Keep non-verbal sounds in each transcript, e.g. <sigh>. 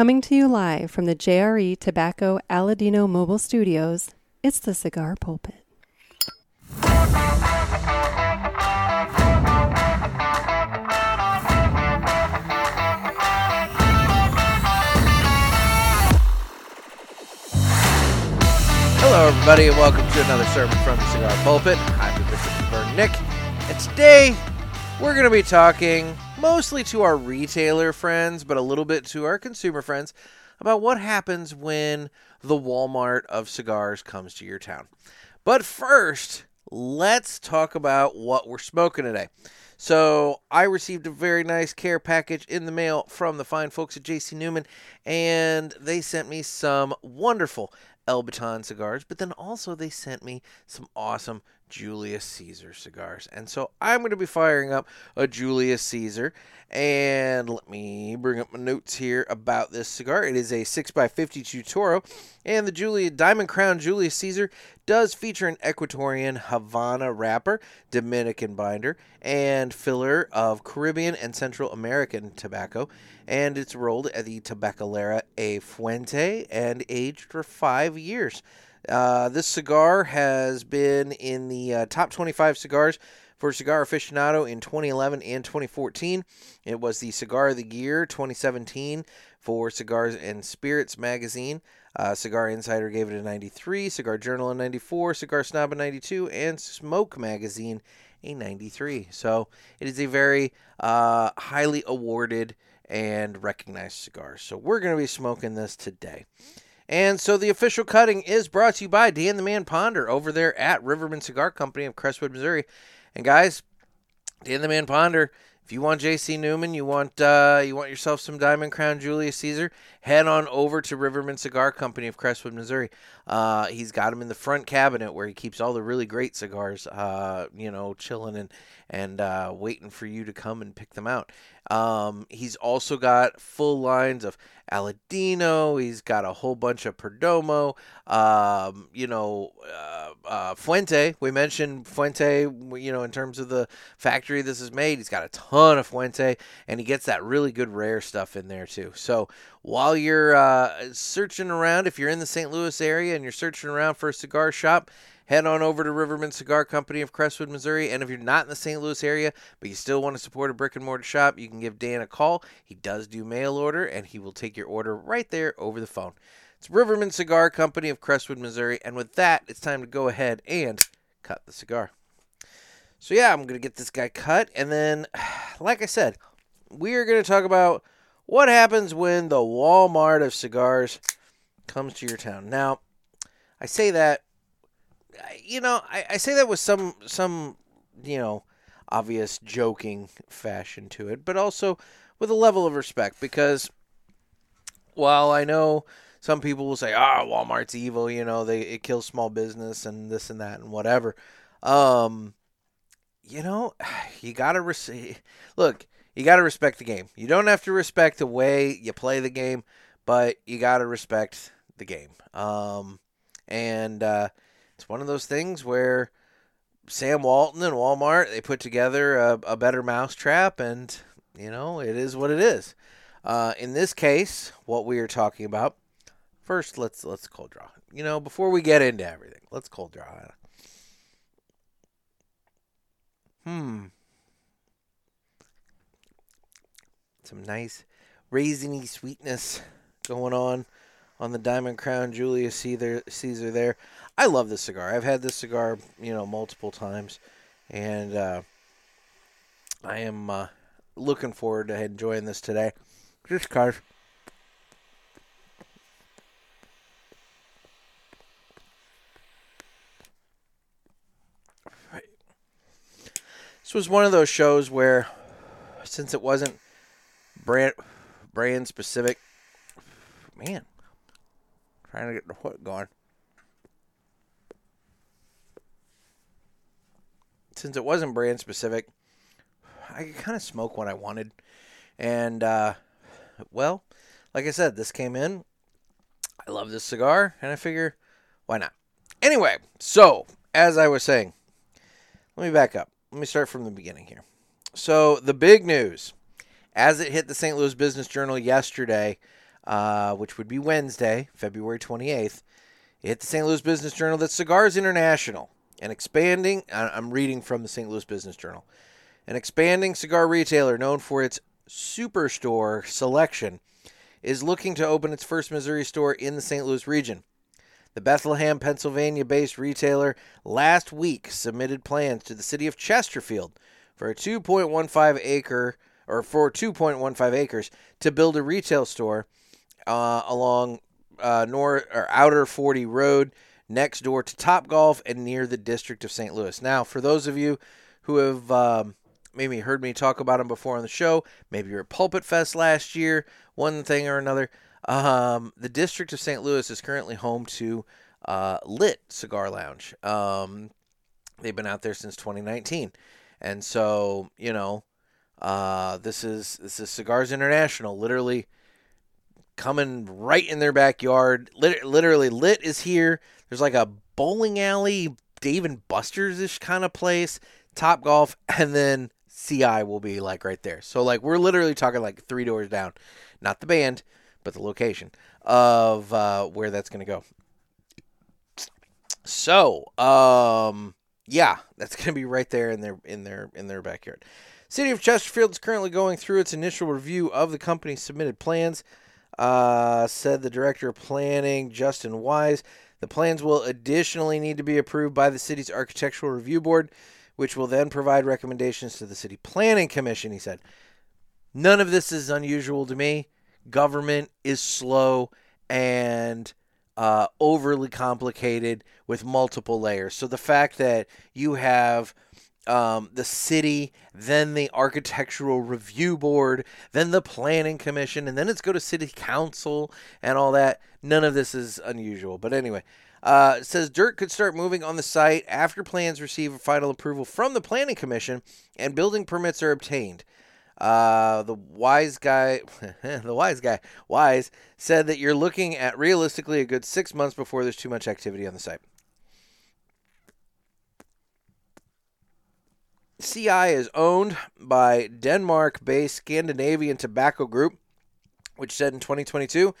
Coming to you live from the JRE Tobacco Aladino Mobile Studios, it's the Cigar Pulpit. Hello, everybody, and welcome to another sermon from the Cigar Pulpit. I'm the Bishop Burn Nick, and today we're going to be talking mostly to our retailer friends, but a little bit to our consumer friends about what happens when the Walmart of cigars comes to your town. But first, let's talk about what we're smoking today. So, I received a very nice care package in the mail from the fine folks at JC Newman, and they sent me some wonderful El Baton cigars, but then also they sent me some awesome Julius Caesar cigars. And so I'm going to be firing up a Julius Caesar. And let me bring up my notes here about this cigar. It is a 6x52 Toro, and the Julia Diamond Crown Julius Caesar does feature an Ecuadorian Havana wrapper, Dominican binder, and filler of Caribbean and Central American tobacco. And it's rolled at the Tabacalera A Fuente and aged for five years. Uh, this cigar has been in the uh, top 25 cigars for Cigar Aficionado in 2011 and 2014. It was the Cigar of the Year 2017 for Cigars and Spirits magazine. Uh, Cigar Insider gave it a 93, Cigar Journal a 94, Cigar Snob a 92, and Smoke magazine a 93. So it is a very uh, highly awarded and recognized cigar. So we're going to be smoking this today. And so the official cutting is brought to you by Dan the Man Ponder over there at Rivermen Cigar Company of Crestwood, Missouri. And guys, Dan the Man Ponder, if you want JC Newman, you want uh, you want yourself some Diamond Crown Julius Caesar, head on over to Rivermen Cigar Company of Crestwood, Missouri. Uh, he's got them in the front cabinet where he keeps all the really great cigars, uh, you know, chilling and and uh, waiting for you to come and pick them out. Um, he's also got full lines of Aladino. He's got a whole bunch of Perdomo. Um, you know, uh, uh, Fuente. We mentioned Fuente. You know, in terms of the factory this is made, he's got a ton of Fuente, and he gets that really good rare stuff in there too. So while you're uh, searching around, if you're in the St. Louis area and you're searching around for a cigar shop, head on over to Rivermen Cigar Company of Crestwood, Missouri. And if you're not in the St. Louis area, but you still want to support a brick and mortar shop, you can give Dan a call. He does do mail order, and he will take your order right there over the phone. It's Rivermen Cigar Company of Crestwood, Missouri. And with that, it's time to go ahead and cut the cigar. So, yeah, I'm going to get this guy cut. And then, <sighs> like I said, we are going to talk about what happens when the Walmart of cigars comes to your town. Now, I say that you know, I, I say that with some some you know obvious joking fashion to it, but also with a level of respect because while I know some people will say, "Ah, oh, Walmart's evil," you know, they it kills small business and this and that and whatever. Um, you know, <sighs> you gotta res- <sighs> look. You gotta respect the game. You don't have to respect the way you play the game, but you gotta respect the game. Um, and uh, it's one of those things where Sam Walton and Walmart they put together a, a better mousetrap, and you know it is what it is. Uh, in this case, what we are talking about. First, let's let's cold draw. You know, before we get into everything, let's cold draw. Hmm. Some nice raisiny sweetness going on on the Diamond Crown Julius Caesar, Caesar there. I love this cigar. I've had this cigar, you know, multiple times, and uh, I am uh, looking forward to enjoying this today. Just cause. This was one of those shows where, since it wasn't brand brand specific, man, Trying to get the foot going. Since it wasn't brand specific, I could kind of smoke what I wanted. And, uh, well, like I said, this came in. I love this cigar, and I figure, why not? Anyway, so, as I was saying, let me back up. Let me start from the beginning here. So, the big news, as it hit the St. Louis Business Journal yesterday, uh, which would be Wednesday, February 28th. It hit the St. Louis Business Journal that Cigars International, an expanding, I'm reading from the St. Louis Business Journal, an expanding cigar retailer known for its superstore selection, is looking to open its first Missouri store in the St. Louis region. The Bethlehem, Pennsylvania based retailer last week submitted plans to the city of Chesterfield for a 2.15 acre or for 2.15 acres to build a retail store uh, along uh, north or outer 40 road next door to Top Golf and near the district of St. Louis. Now, for those of you who have um, maybe heard me talk about them before on the show, maybe you're at Pulpit Fest last year, one thing or another. Um, the district of St. Louis is currently home to uh, Lit Cigar Lounge. Um, they've been out there since 2019, and so you know, uh, this is this is Cigars International, literally coming right in their backyard. literally, Lit is here. There's like a bowling alley, Dave and Buster's ish kind of place, Top Golf, <laughs> and then CI will be like right there. So like we're literally talking like three doors down, not the band, but the location of uh, where that's going to go. So, um, yeah, that's going to be right there in their in their in their backyard. City of Chesterfield is currently going through its initial review of the company's submitted plans. Uh, said the director of planning, Justin Wyse. The plans will additionally need to be approved by the city's architectural review board, which will then provide recommendations to the city planning commission. He said, "None of this is unusual to me government is slow and uh, overly complicated with multiple layers. So the fact that you have um, the city, then the architectural review board, then the planning commission, and then it's go to city council and all that. None of this is unusual. But anyway, uh, says dirt could start moving on the site after plans receive a final approval from the planning commission and building permits are obtained. Uh, the wise guy, <laughs> the wise guy, wise said that you're looking at realistically a good six months before there's too much activity on the site. CI is owned by Denmark based Scandinavian Tobacco Group, which said in 2022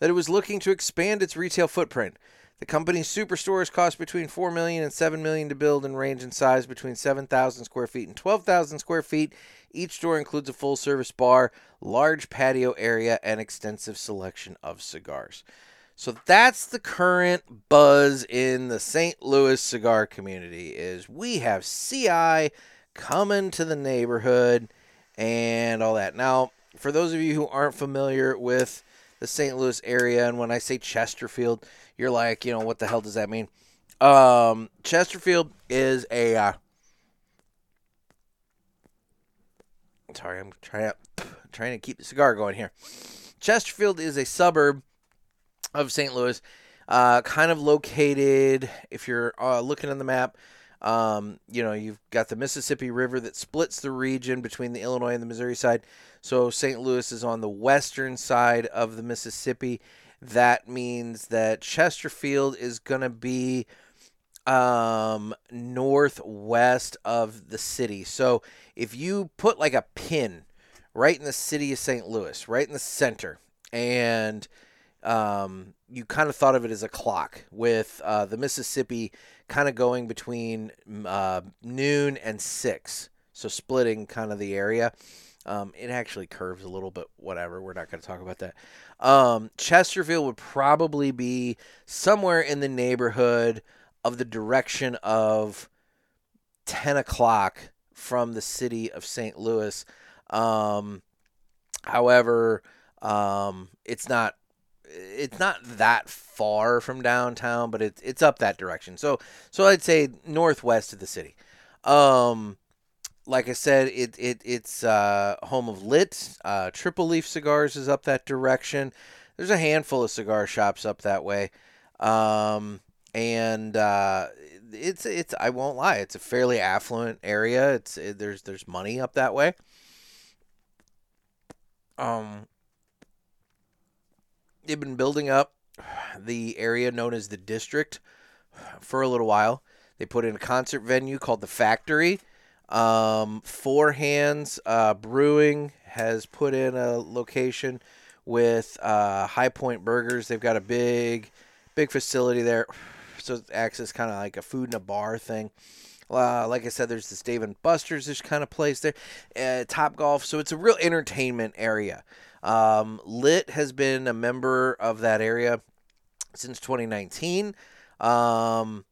that it was looking to expand its retail footprint. The company's superstores cost between $4 million and $7 million to build and range in size between 7,000 square feet and 12,000 square feet. Each store includes a full service bar, large patio area, and extensive selection of cigars. So that's the current buzz in the St. Louis cigar community is we have CI coming to the neighborhood and all that. Now, for those of you who aren't familiar with the St. Louis area and when I say Chesterfield, you're like, you know, what the hell does that mean? Um, Chesterfield is a. Uh, sorry, I'm trying to trying to keep the cigar going here. Chesterfield is a suburb of St. Louis, uh, kind of located. If you're uh, looking on the map, um, you know you've got the Mississippi River that splits the region between the Illinois and the Missouri side. So St. Louis is on the western side of the Mississippi that means that Chesterfield is going to be um, northwest of the city. So if you put like a pin right in the city of St. Louis, right in the center, and um, you kind of thought of it as a clock with uh, the Mississippi kind of going between uh, noon and six, so splitting kind of the area. Um, it actually curves a little bit, whatever. We're not going to talk about that. Um, Chesterfield would probably be somewhere in the neighborhood of the direction of 10 o'clock from the city of St. Louis. Um, however, um, it's not it's not that far from downtown, but it's it's up that direction. So so I'd say northwest of the city. Um, like I said, it, it it's uh, home of Lit. Uh, Triple Leaf Cigars is up that direction. There's a handful of cigar shops up that way, um, and uh, it's it's I won't lie, it's a fairly affluent area. It's it, there's there's money up that way. Um, they've been building up the area known as the district for a little while. They put in a concert venue called the Factory um, Four Hands uh, Brewing has put in a location with uh, High Point Burgers. They've got a big, big facility there, <sighs> so it acts as kind of like a food and a bar thing. Uh, like I said, there's this Dave and Buster's this kind of place there, uh, Top Golf. So it's a real entertainment area. Um, Lit has been a member of that area since 2019. Um,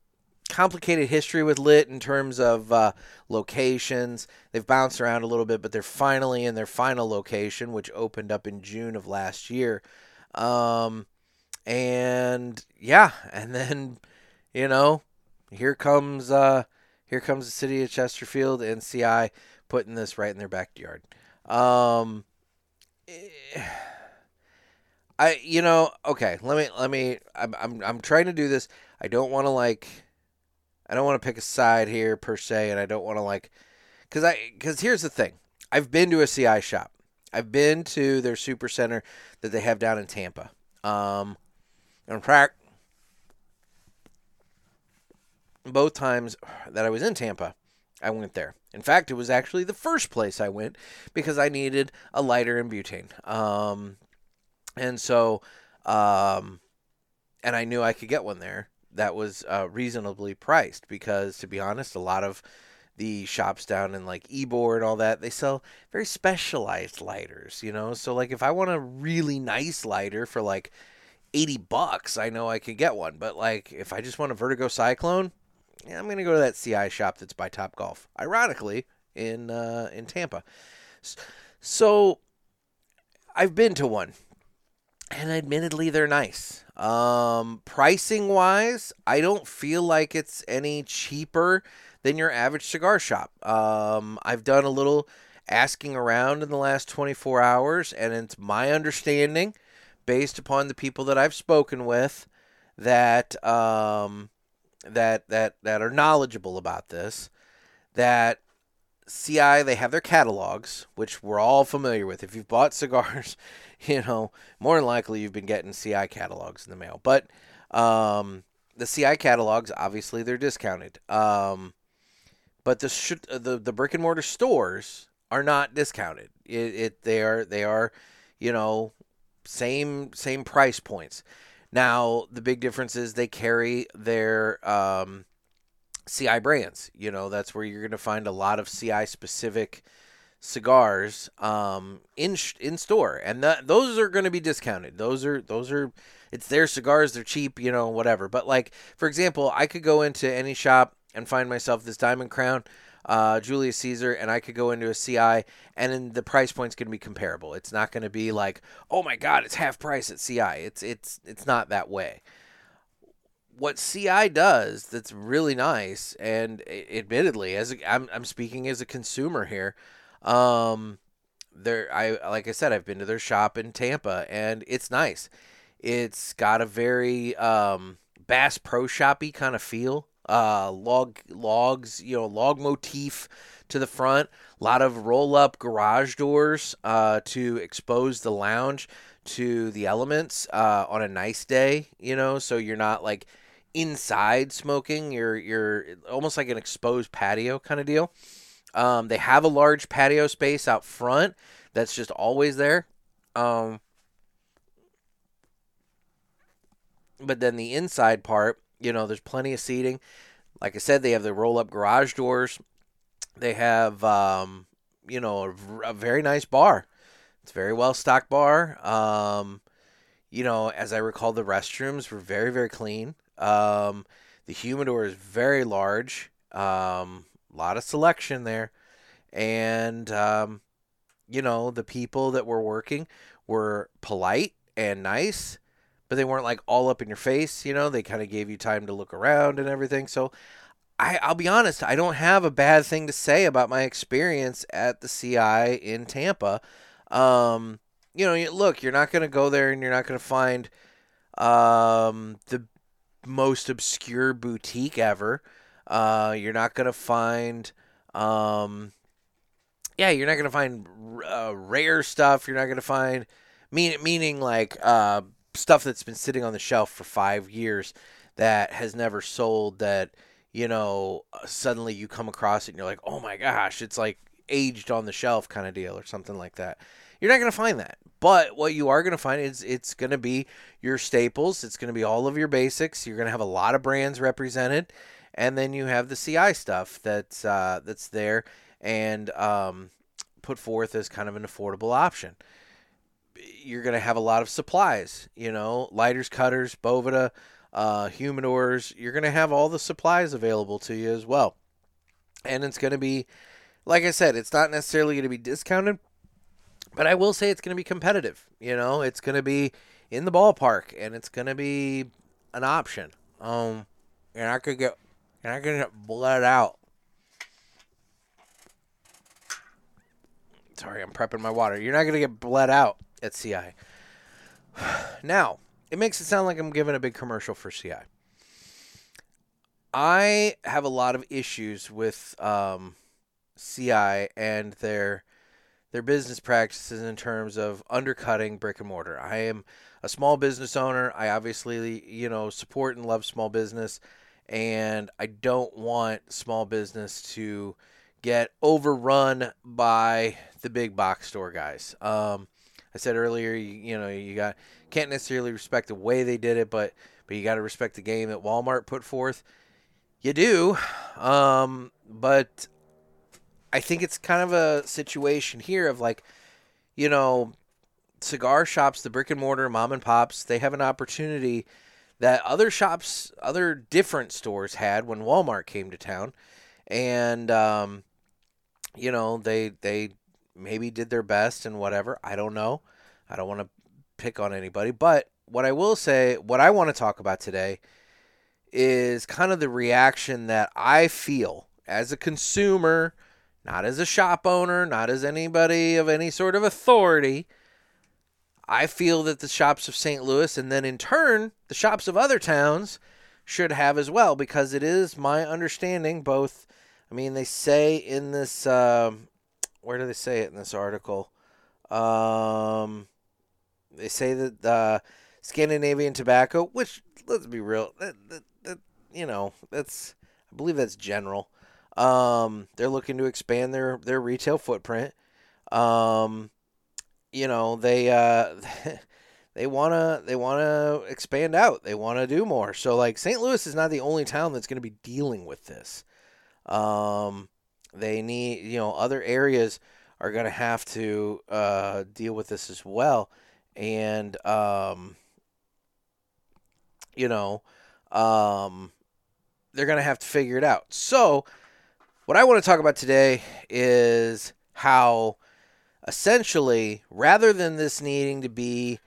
complicated history with Lit in terms of uh, locations. They've bounced around a little bit, but they're finally in their final location, which opened up in June of last year. Um, and yeah, and <laughs> then you know, here comes uh, here comes the city of Chesterfield and CI putting this right in their backyard. Um, I you know okay let me let me I'm I'm I'm trying to do this. I don't want to like I don't want to pick a side here per se, and I don't want to like because I because here's the thing. I've been to a CI shop. I've been to their super center that they have down in Tampa. Um, in fact, both times that I was in Tampa, I went there. In fact, it was actually the first place I went because I needed a lighter in butane. Um, and so, um, and I knew I could get one there that was uh, reasonably priced because, to be honest, a lot of the shops down in like Ybor and all that, they sell very specialized lighters, you know? So, like, if I want a really nice lighter for like 80 bucks, I know I could get one. But, like, if I just want a Vertigo Cyclone, yeah, I'm to go to that CI shop that's by Top Golf. Ironically, in uh, in Tampa. So I've been to one, and admittedly, they're nice. Um, pricing wise, I don't feel like it's any cheaper than your average cigar shop. Um, I've done a little asking around in the last 24 hours, and it's my understanding, based upon the people that I've spoken with, that um, that that that are knowledgeable about this, that CI they have their catalogs, which we're all familiar with. If you've bought <laughs> cigars you know, more than likely you've been getting CI catalogs in the mail. But um, the CI catalogs, obviously, they're discounted. Um, but the sh- the the brick and mortar stores are not discounted. It, it they are they are, you know, same same price points. Now the big difference is they carry their um, CI brands. You know, that's where you're going to find a lot of CI specific cigars um, in in store, and that, those are going to be discounted. Those are those are it's their cigars. They're cheap, you know, whatever. But like for example, I could go into any shop and find myself this Diamond Crown. Uh, Julius Caesar, and I could go into a CI, and then the price point's going to be comparable. It's not going to be like, oh my God, it's half price at CI. It's it's it's not that way. What CI does that's really nice, and admittedly, as a, I'm I'm speaking as a consumer here, um, there, I like I said, I've been to their shop in Tampa, and it's nice. It's got a very um, Bass Pro Shoppy kind of feel. Uh, log logs, you know, log motif to the front. A lot of roll up garage doors uh, to expose the lounge to the elements uh, on a nice day. You know, so you're not like inside smoking. You're you're almost like an exposed patio kind of deal. Um, they have a large patio space out front that's just always there. Um, but then the inside part, you know, there's plenty of seating. Like I said, they have the roll up garage doors. They have, um, you know, a, a, very nice bar. It's a very well stocked bar. Um, you know, as I recall, the restrooms were very, very clean. Um, the humidor is very large. Um, a lot of selection there. And, um, you know, the people that were working were polite and nice, but they weren't like all up in your face. You know, they kind of gave you time to look around and everything. So, I, I'll be honest, I don't have a bad thing to say about my experience at the CI in Tampa. Um, you know, look, you're not going to go there and you're not going to find um, the most obscure boutique ever. Uh, you're not going to find, um, yeah, you're not going to find uh, rare stuff. You're not going to find, mean, meaning like uh, stuff that's been sitting on the shelf for five years that has never sold that, you know, suddenly you come across it and you're like, oh my gosh, it's like aged on the shelf kind of deal or something like that. You're not going to find that. But what you are going to find is it's going to be your staples. It's going to be all of your basics. You're going to have a lot of brands represented, and then you have the CI stuff that's uh, that's there and um, put forth as kind of an affordable option. You're going to have a lot of supplies. You know, lighters, cutters, Boveda, uh, humidors. You're going to have all the supplies available to you as well, and it's going to be, like I said, it's not necessarily going to be discounted but I will say it's going to be competitive. You know, it's going to be in the ballpark, and it's going to be an option. Um, and I could get, and I could get bled out. Sorry, I'm prepping my water. You're not going to get bled out at CI. now, it makes it sound like I'm giving a big commercial for CI. I have a lot of issues with um, CI and their their business practices in terms of undercutting brick and mortar. I am a small business owner. I obviously, you know, support and love small business, and I don't want small business to get overrun by the big box store guys. Um, I said earlier, you, you know, you got can't necessarily respect the way they did it, but but you got to respect the game that Walmart put forth. You do, um, but I think it's kind of a situation here of like, you know, cigar shops, the brick and mortar mom and pops, they have an opportunity that other shops, other different stores had when Walmart came to town, and um, you know they they maybe did their best and whatever. I don't know. I don't want to pick on anybody, but what I will say, what I want to talk about today, is kind of the reaction that I feel as a consumer not as a shop owner, not as anybody of any sort of authority. I feel that the shops of St. Louis and then in turn the shops of other towns should have as well because it is my understanding both I mean they say in this uh, where do they say it in this article um, they say that uh, Scandinavian tobacco which let's be real that, that, that, you know that's I believe that's general um, they're looking to expand their their retail footprint. Um, you know, they uh, <laughs> they wanna they wanna expand out. They wanna do more. So like St. Louis is not the only town that's going to be dealing with this. Um, they need you know other areas are going to have to uh, deal with this as well, and um, you know, um, they're going to have to figure it out. So what I want to talk about today is how essentially, rather than this needing to be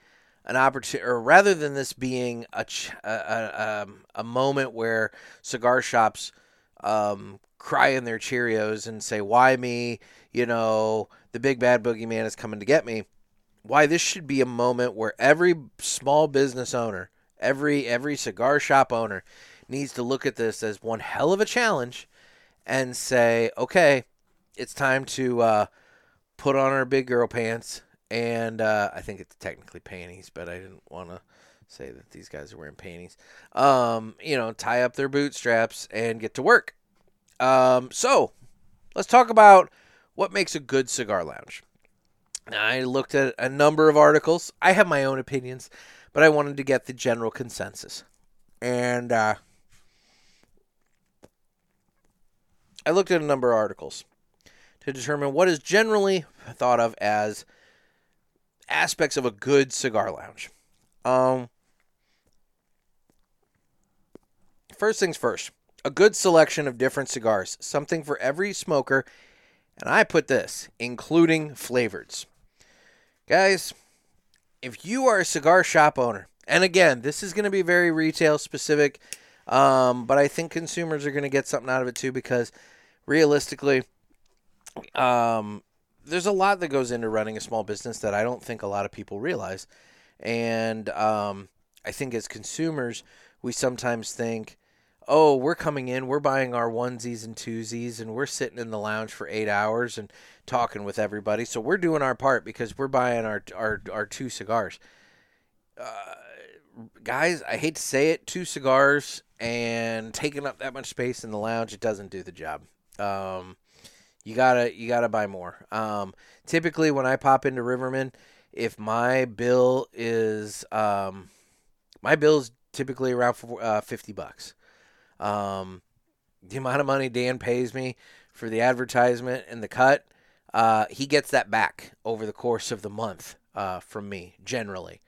an opportunity, or rather than this being a, a, a, um, a moment where cigar shops um, cry in their Cheerios and say, Why me? You know, the big bad boogeyman is coming to get me. Why this should be a moment where every small business owner, every every cigar shop owner needs to look at this as one hell of a challenge and say, okay, it's time to uh, put on our big girl pants. And uh, I think it's technically panties, but I didn't want to say that these guys are wearing panties. Um, you know, tie up their bootstraps and get to work. Um, so let's talk about what makes a good cigar lounge. I looked at a number of articles. I have my own opinions, but I wanted to get the general consensus. And uh, I looked at a number of articles to determine what is generally thought of as aspects of a good cigar lounge. Um, first things first, a good selection of different cigars, something for every smoker, and I put this, including flavoreds. Guys, if you are a cigar shop owner, and again, this is going to be very retail specific, um, but I think consumers are going to get something out of it too because realistically, um, there's a lot that goes into running a small business that I don't think a lot of people realize. And um, I think as consumers, we sometimes think, oh, we're coming in, we're buying our onesies and twosies, and we're sitting in the lounge for eight hours and talking with everybody. So we're doing our part because we're buying our our, our two cigars. Uh, guys, I hate to say it, two cigars and taking up that much space in the lounge, it doesn't do the job. Um, You gotta you gotta buy more. Um, typically, when I pop into Rivermen, if my bill is um, my is typically around uh, fifty bucks. Um, the amount of money Dan pays me for the advertisement and the cut, uh, he gets that back over the course of the month uh, from me generally.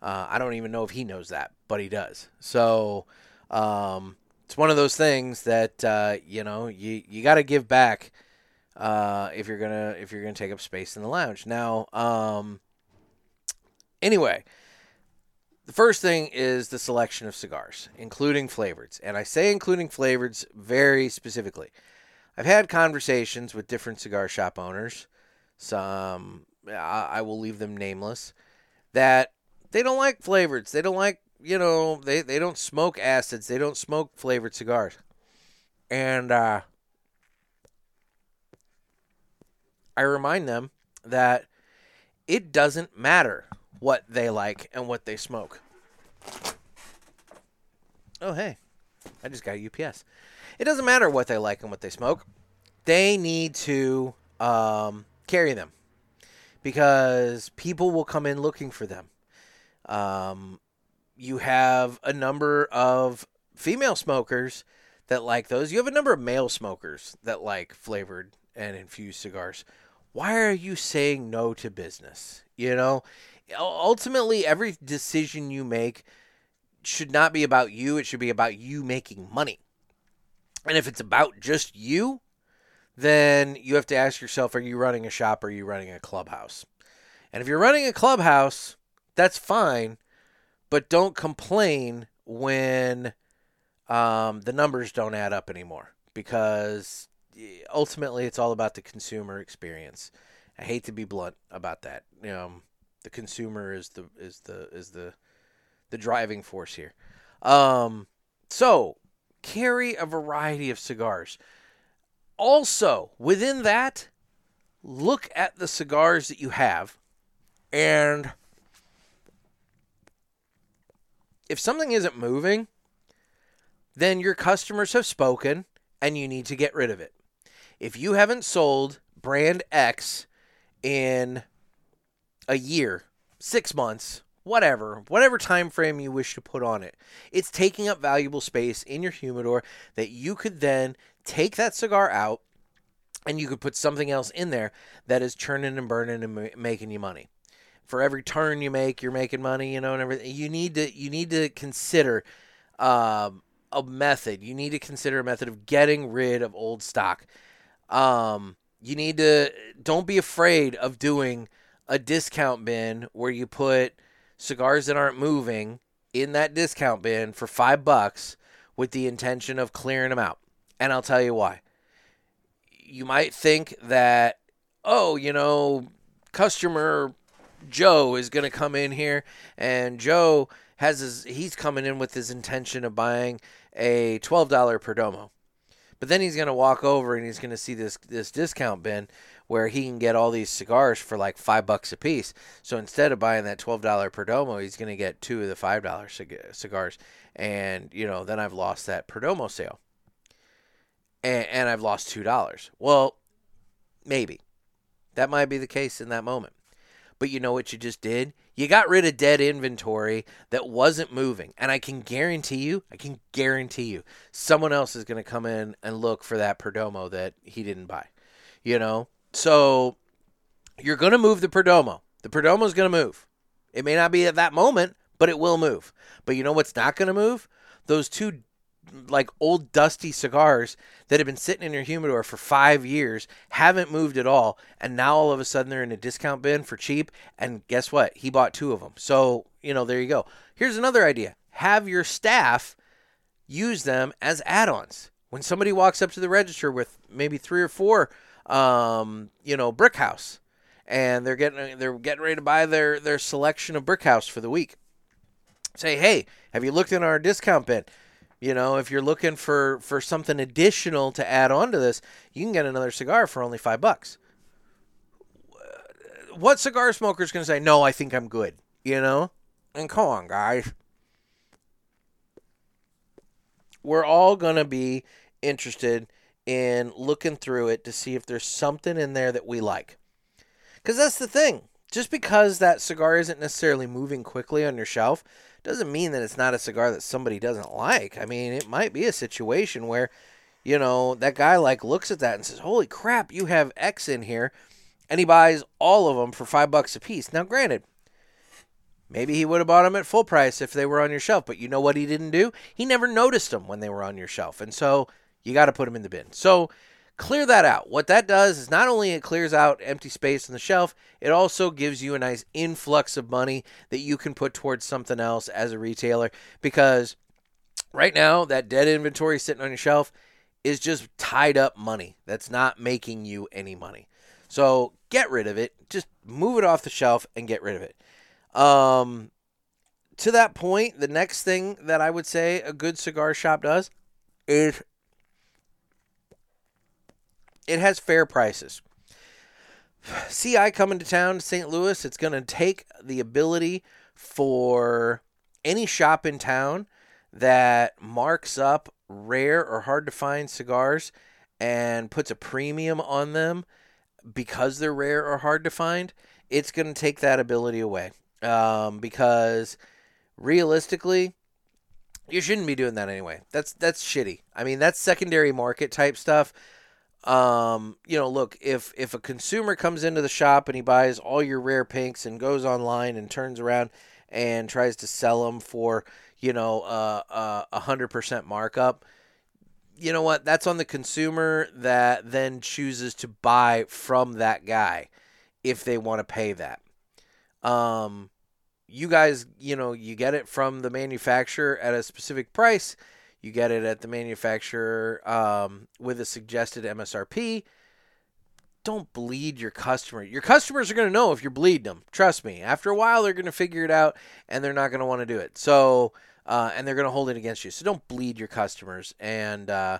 Uh, I don't even know if he knows that, but he does. So um, it's one of those things that uh, you know you you got to give back uh, if you're gonna if you're gonna take up space in the lounge. Now, um, anyway, the first thing is the selection of cigars, including flavoreds, and I say including flavoreds very specifically. I've had conversations with different cigar shop owners. Some I will leave them nameless. That they don't like flavoreds. They don't like you know they they don't smoke Acids. They don't smoke flavored cigars, and uh, I remind them that it doesn't matter what they like and what they smoke. Oh, hey, I just got UPS. It doesn't matter what they like and what they smoke. They need to um, carry them because people will come in looking for them. Um, you have a number of female smokers that like those. You have a number of male smokers that like flavored and infused cigars why are you saying no to business? You know, ultimately, every decision you make should not be about you, it should be about you making money. And if it's about just you, then you have to ask yourself are you running a shop or are you running a clubhouse? And if you're running a clubhouse, that's fine, but don't complain when um, the numbers don't add up anymore because ultimately it's all about the consumer experience. I hate to be blunt about that. Um, the consumer is the is the is the the driving force here. Um, so carry a variety of cigars. Also, within that, look at the cigars that you have and if something isn't moving, then your customers have spoken and you need to get rid of it if you haven't sold brand X in a year, six months, whatever, whatever time frame you wish to put on it, it's taking up valuable space in your humidor that you could then take that cigar out and you could put something else in there that is churning and burning and making you money. For every turn you make, you're making money, you know, and everything. You need to you need to consider um, a method. You need to consider a method of getting rid of old stock. Um, you need to don't be afraid of doing a discount bin where you put cigars that aren't moving in that discount bin for five bucks with the intention of clearing them out. And I'll tell you why. You might think that, oh, you know, customer Joe is going to come in here and Joe has his, he's coming in with his intention of buying a $12 Perdomo. But then he's going to walk over and he's going to see this this discount bin where he can get all these cigars for like five bucks a piece. So instead of buying that twelve dollar Perdomo, he's going to get two of the five dollar cig- cigars, and you know then I've lost that Perdomo sale, and, and I've lost two dollars. Well, maybe that might be the case in that moment. But you know what you just did? You got rid of dead inventory that wasn't moving. And I can guarantee you, I can guarantee you, someone else is going to come in and look for that Perdomo that he didn't buy. You know? So you're going to move the Perdomo. The Perdomo is going to move. It may not be at that moment, but it will move. But you know what's not going to move? Those two like old dusty cigars that have been sitting in your humidor for five years, haven't moved at all, and now all of a sudden they're in a discount bin for cheap. And guess what? He bought two of them. So, you know, there you go. Here's another idea have your staff use them as add ons. When somebody walks up to the register with maybe three or four, um, you know, Brick House, and they're getting they're getting ready to buy their their selection of Brick House for the week. Say, hey, have you looked in our discount bin? You know, if you're looking for for something additional to add on to this, you can get another cigar for only five bucks. What cigar smoker is going to say, "No, I think I'm good"? You know, and come on, guys. We're all going to be interested in looking through it to see if there's something in there that we like. Because that's the thing. Just because that cigar isn't necessarily moving quickly on your shelf doesn't mean that it's not a cigar that somebody doesn't like. I mean, it might be a situation where, you know, that guy like looks at that and says, "Holy crap, you have X in here," and he buys all of them for five bucks a piece. Now, granted, maybe he would have bought them at full price if they were on your shelf, but you know what he didn't do? He never noticed them when they were on your shelf, and so you got to put them in the bin. So clear that out. What that does is not only it clears out empty space on the shelf, it also gives you a nice influx of money that you can put towards something else as a retailer because right now that dead inventory sitting on your shelf is just tied up money that's not making you any money. So get rid of it. Just move it off the shelf and get rid of it. Um, to that point, the next thing that I would say a good cigar shop does is it has fair prices. <sighs> CI coming to town, St. Louis, it's going to take the ability for any shop in town that marks up rare or hard to find cigars and puts a premium on them because they're rare or hard to find, it's going to take that ability away. Um, because realistically, you shouldn't be doing that anyway. That's that's shitty. I mean, that's secondary market type stuff. Um, you know, look, if if a consumer comes into the shop and he buys all your rare pinks and goes online and turns around and tries to sell them for, you know, a hundred percent markup, you know what? That's on the consumer that then chooses to buy from that guy if they want to pay that. Um, you guys, you know, you get it from the manufacturer at a specific price you get it at the manufacturer um, with a suggested MSRP. Don't bleed your customer. Your customers are going to know if you're bleeding them. Trust me. After a while, they're going to figure it out and they're not going to want to do it. So, uh, and they're going to hold it against you. So don't bleed your customers and uh,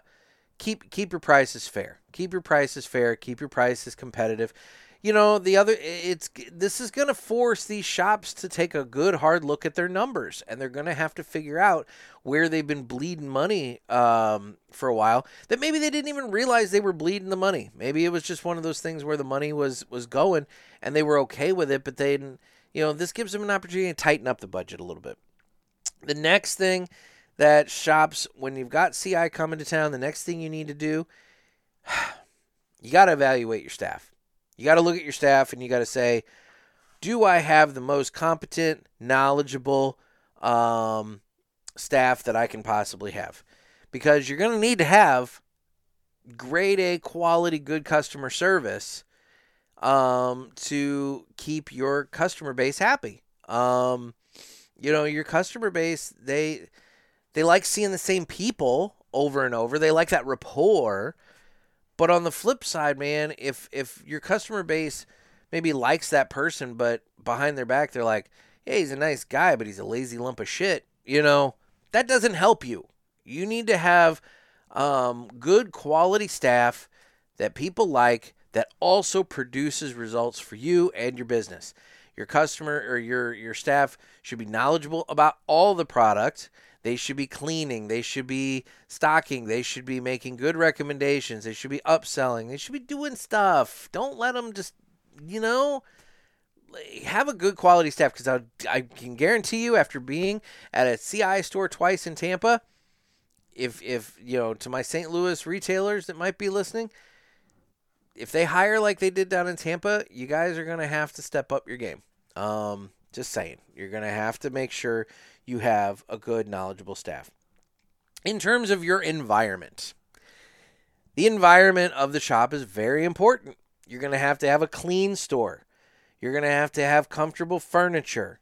keep keep your prices fair. Keep your prices fair. Keep your prices competitive you know the other it's this is going to force these shops to take a good hard look at their numbers and they're going to have to figure out where they've been bleeding money um, for a while that maybe they didn't even realize they were bleeding the money. Maybe it was just one of those things where the money was was going and they were okay with it but they didn't you know this gives them an opportunity to tighten up the budget a little bit. The next thing that shops when you've got ci coming to town the next thing you need to do <sighs> you got to evaluate your staff you got to look at your staff and you got to say, do I have the most competent, knowledgeable um, staff that I can possibly have? Because you're going to need to have grade A quality, good customer service um, to keep your customer base happy. Um, you know, your customer base they they like seeing the same people over and over. They like that rapport. But on the flip side, man, if if your customer base maybe likes that person, but behind their back they're like, "Hey, he's a nice guy, but he's a lazy lump of shit," you know, that doesn't help you. You need to have um, good quality staff that people like that also produces results for you and your business. Your customer or your your staff should be knowledgeable about all the product they should be cleaning. They should be stocking. They should be making good recommendations. They should be upselling. They should be doing stuff. Don't let them just, you know, have a good quality staff because I, I can guarantee you after being at a CI store twice in Tampa, if if you know to my St. Louis retailers that might be listening, if they hire like they did down in Tampa, you guys are gonna have to step up your game. Um, just saying, you're gonna have to make sure you have a good, knowledgeable staff. In terms of your environment, the environment of the shop is very important. You're going to have to have a clean store. You're going to have to have comfortable furniture.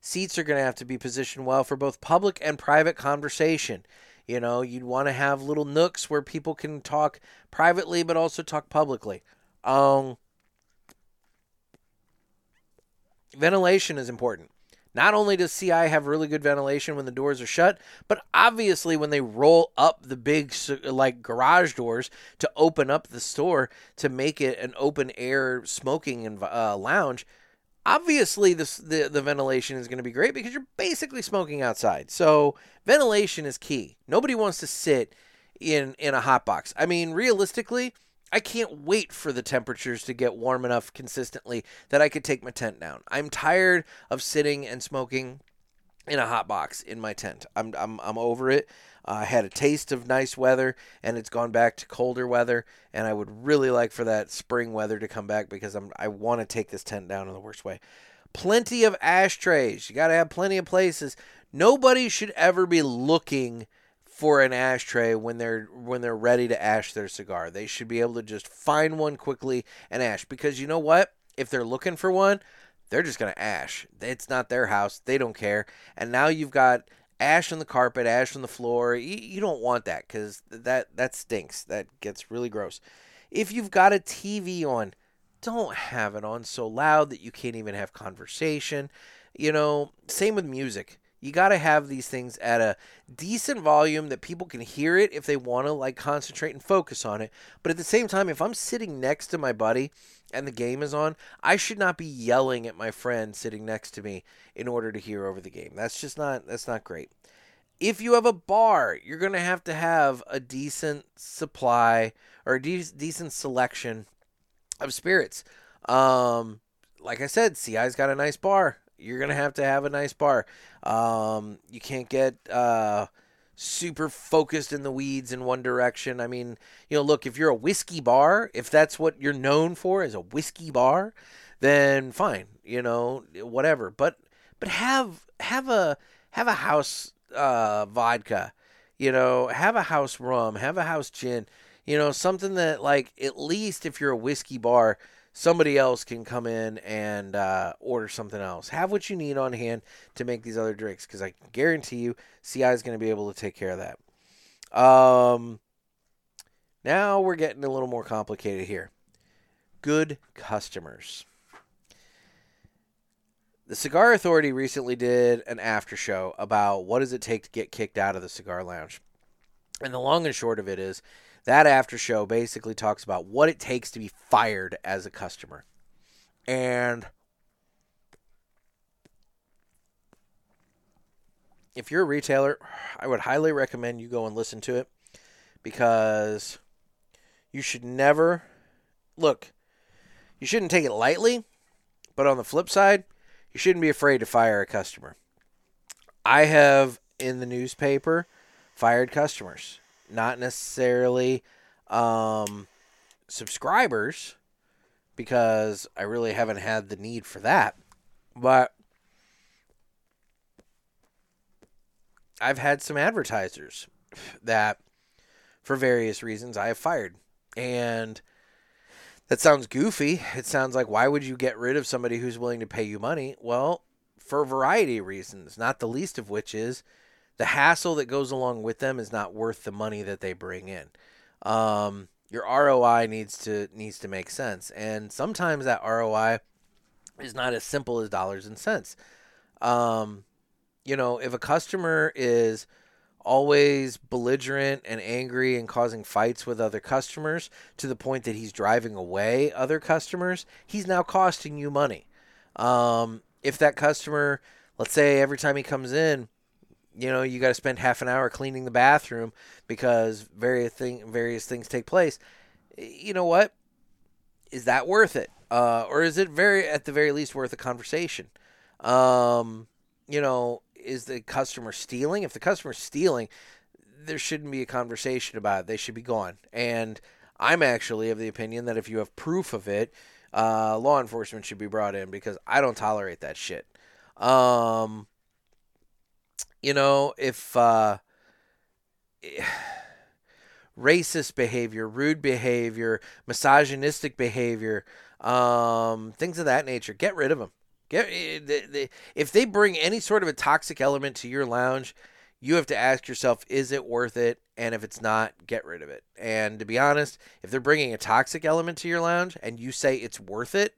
Seats are going to have to be positioned well for both public and private conversation. You know, you'd want to have little nooks where people can talk privately but also talk publicly. Um, ventilation is important. Not only does CI have really good ventilation when the doors are shut, but obviously when they roll up the big like garage doors to open up the store to make it an open air smoking and uh, lounge, obviously this, the the ventilation is going to be great because you're basically smoking outside. So ventilation is key. Nobody wants to sit in in a hot box. I mean, realistically, I can't wait for the temperatures to get warm enough consistently that I could take my tent down. I'm tired of sitting and smoking in a hot box in my tent. I'm I'm I'm over it. Uh, I had a taste of nice weather, and it's gone back to colder weather. And I would really like for that spring weather to come back because I'm I want to take this tent down in the worst way. Plenty of ashtrays. You got to have plenty of places. Nobody should ever be looking for an ashtray when they're when they're ready to ash their cigar. They should be able to just find one quickly and ash because you know what? If they're looking for one, they're just going to ash. It's not their house. They don't care. And now you've got ash on the carpet, ash on the floor. You, you don't want that cuz that that stinks. That gets really gross. If you've got a TV on, don't have it on so loud that you can't even have conversation. You know, same with music you got to have these things at a decent volume that people can hear it if they want to like concentrate and focus on it. But at the same time, if I'm sitting next to my buddy and the game is on, I should not be yelling at my friend sitting next to me in order to hear over the game. That's just not that's not great. If you have a bar, you're going to have to have a decent supply or a de- decent selection of spirits. Um, like I said, CI's got a nice bar you're gonna have to have a nice bar. Um, you can't get uh, super focused in the weeds in one direction. I mean, you know, look, if you're a whiskey bar, if that's what you're known for as a whiskey bar, then fine, you know, whatever. But but have have a have a house uh, vodka, you know, have a house rum, have a house gin, you know, something that like at least if you're a whiskey bar somebody else can come in and uh, order something else. Have what you need on hand to make these other drinks because I guarantee you CI is going to be able to take care of that. Um, now we're getting a little more complicated here. Good customers. The Cigar Authority recently did an after show about what does it take to get kicked out of the cigar lounge. And the long and short of it is that after show basically talks about what it takes to be fired as a customer. And if you're a retailer, I would highly recommend you go and listen to it because you should never look, you shouldn't take it lightly, but on the flip side, you shouldn't be afraid to fire a customer. I have in the newspaper fired customers not necessarily um, subscribers because I really haven't had the need for that. But I've had some advertisers that, for various reasons, I have fired. And that sounds goofy. It sounds like, why would you get rid of somebody who's willing to pay you money? Well, for a variety of reasons, not the least of which is the hassle that goes along with them is not worth the money that they bring in. Um, your ROI needs to needs to make sense, and sometimes that ROI is not as simple as dollars and cents. Um, you know, if a customer is always belligerent and angry and causing fights with other customers to the point that he's driving away other customers, he's now costing you money. Um, if that customer, let's say every time he comes in, you know you got to spend half an hour cleaning the bathroom because various thing various things take place. You know what? Is that worth it? Uh, or is it very at the very least worth a conversation? Um, you know is the customer stealing? If the customer's stealing there shouldn't be a conversation about it. They should be gone. And i'm actually of the opinion that if you have proof of it uh, law enforcement should be brought in because i don't tolerate that shit. Um, you know, if uh, racist behavior, rude behavior, misogynistic behavior, um, things of that nature, get rid of them. Get eh, if they bring any sort of a toxic element to your lounge, you have to ask yourself, is it worth it? And if it's not, get rid of it. And to be honest, if they're bringing a toxic element to your lounge and you say it's worth it,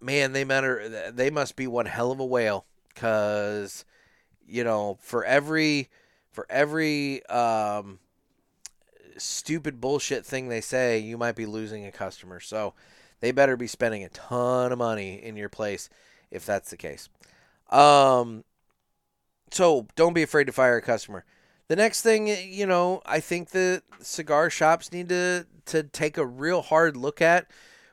man, they matter. They must be one hell of a whale because you know, for every for every um, stupid bullshit thing they say, you might be losing a customer. So they better be spending a ton of money in your place if that's the case. Um, so don't be afraid to fire a customer. The next thing, you know, I think the cigar shops need to to take a real hard look at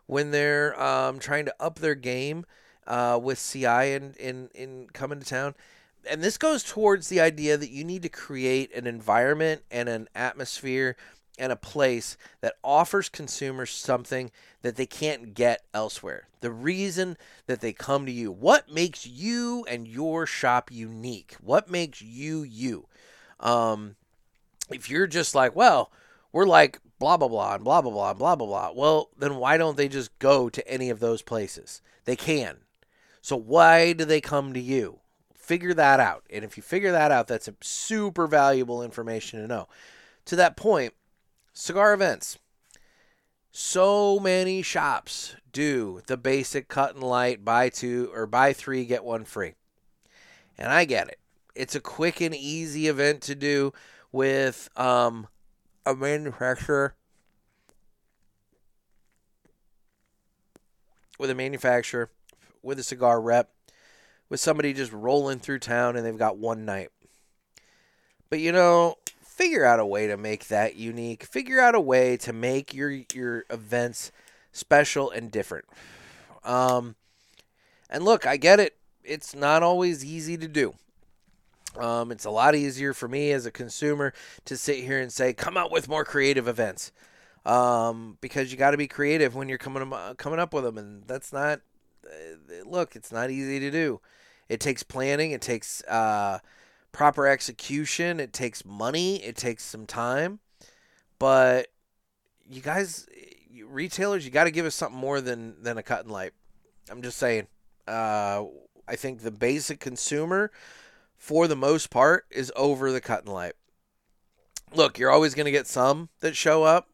when they're um, trying to up their game uh, with CI in, in in coming to town. And this goes towards the idea that you need to create an environment and an atmosphere and a place that offers consumers something that they can't get elsewhere. The reason that they come to you. What makes you and your shop unique? What makes you you? Um, if you're just like, well, we're like blah blah blah and blah blah blah and blah blah blah. Well, then why don't they just go to any of those places? They can. So why do they come to you? Figure that out. And if you figure that out, that's a super valuable information to know. To that point, cigar events. So many shops do the basic cut and light, buy two or buy three, get one free. And I get it. It's a quick and easy event to do with um, a manufacturer. With a manufacturer, with a cigar rep, with somebody just rolling through town and they've got one night. But you know, figure out a way to make that unique. Figure out a way to make your your events special and different. Um, and look, I get it. It's not always easy to do. Um, it's a lot easier for me as a consumer to sit here and say, "Come out with more creative events," um, because you got to be creative when you're coming coming up with them, and that's not. Uh, look, it's not easy to do. It takes planning. It takes uh, proper execution. It takes money. It takes some time. But you guys, retailers, you got to give us something more than than a cut and light. I'm just saying. Uh, I think the basic consumer, for the most part, is over the cut and light. Look, you're always going to get some that show up,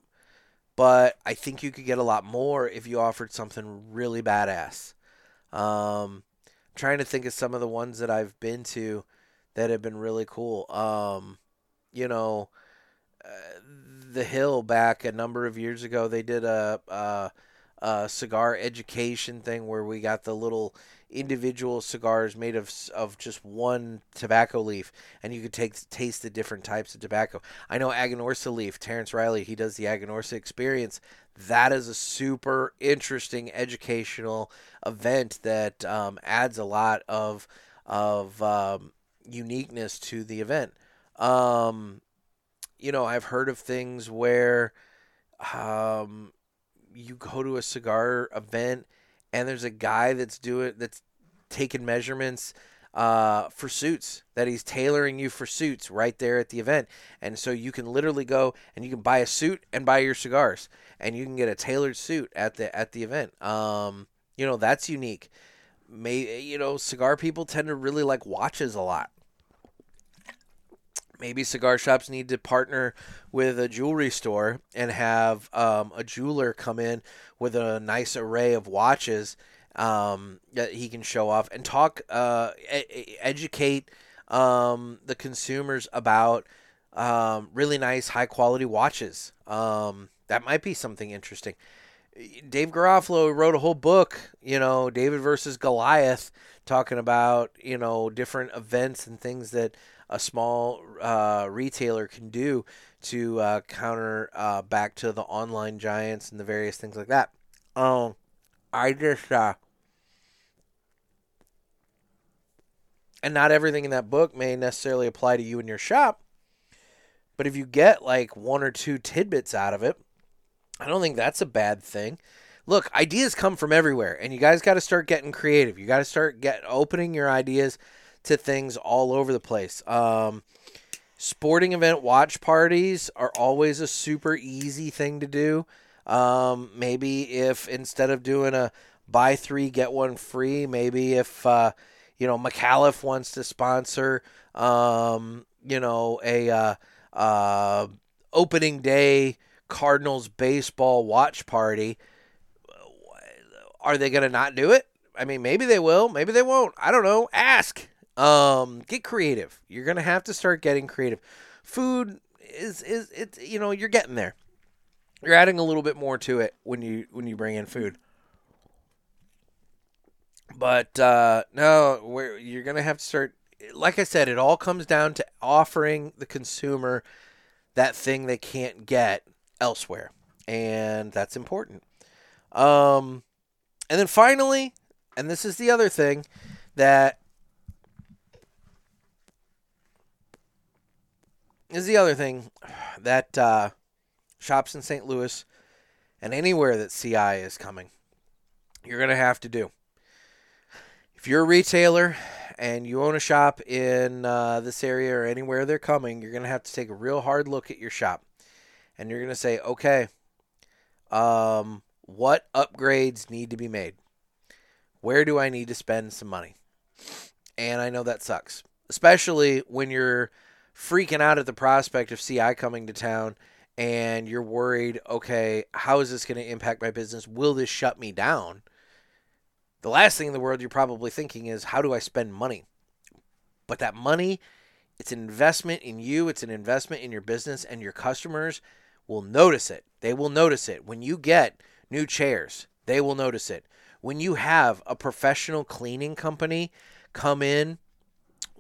but I think you could get a lot more if you offered something really badass. Um, trying to think of some of the ones that I've been to that have been really cool. Um, you know, uh, the Hill back a number of years ago, they did a, a, a, cigar education thing where we got the little individual cigars made of of just one tobacco leaf, and you could take taste the different types of tobacco. I know Aganorsa leaf. Terence Reilly, he does the Aganorsa experience. That is a super interesting educational event that um, adds a lot of of um, uniqueness to the event. Um, you know, I've heard of things where um, you go to a cigar event and there's a guy that's doing that's taking measurements uh, for suits that he's tailoring you for suits right there at the event. And so you can literally go and you can buy a suit and buy your cigars and you can get a tailored suit at the at the event. Um, you know that's unique. May you know cigar people tend to really like watches a lot maybe cigar shops need to partner with a jewelry store and have um, a jeweler come in with a nice array of watches um, that he can show off and talk, uh, educate um, the consumers about um, really nice, high quality watches. Um, that might be something interesting. Dave Garofalo wrote a whole book, you know, David versus Goliath, talking about, you know, different events and things that a small uh, retailer can do to uh, counter uh, back to the online giants and the various things like that. Um, I just uh, and not everything in that book may necessarily apply to you in your shop, but if you get like one or two tidbits out of it, I don't think that's a bad thing. Look, ideas come from everywhere, and you guys got to start getting creative. You got to start get opening your ideas to things all over the place. Um, sporting event watch parties are always a super easy thing to do. Um, maybe if instead of doing a buy three get one free, maybe if uh, you know McAuliffe wants to sponsor, um, you know a uh, uh, opening day Cardinals baseball watch party, are they going to not do it? I mean, maybe they will, maybe they won't. I don't know. Ask. Um, get creative. You're gonna have to start getting creative. Food is is it's you know you're getting there. You're adding a little bit more to it when you when you bring in food. But uh, no, you're gonna have to start like I said, it all comes down to offering the consumer that thing they can't get elsewhere, and that's important. Um, and then finally, and this is the other thing that is the other thing that uh, shops in St. Louis and anywhere that CI is coming, you're going to have to do. If you're a retailer and you own a shop in uh, this area or anywhere they're coming, you're going to have to take a real hard look at your shop. And you're going to say, okay, um, what upgrades need to be made? Where do I need to spend some money? And I know that sucks, especially when you're freaking out at the prospect of CI coming to town and you're worried, okay, how is this going to impact my business? Will this shut me down? The last thing in the world you're probably thinking is, how do I spend money? But that money, it's an investment in you, it's an investment in your business, and your customers will notice it. They will notice it. When you get new chairs, they will notice it. When you have a professional cleaning company come in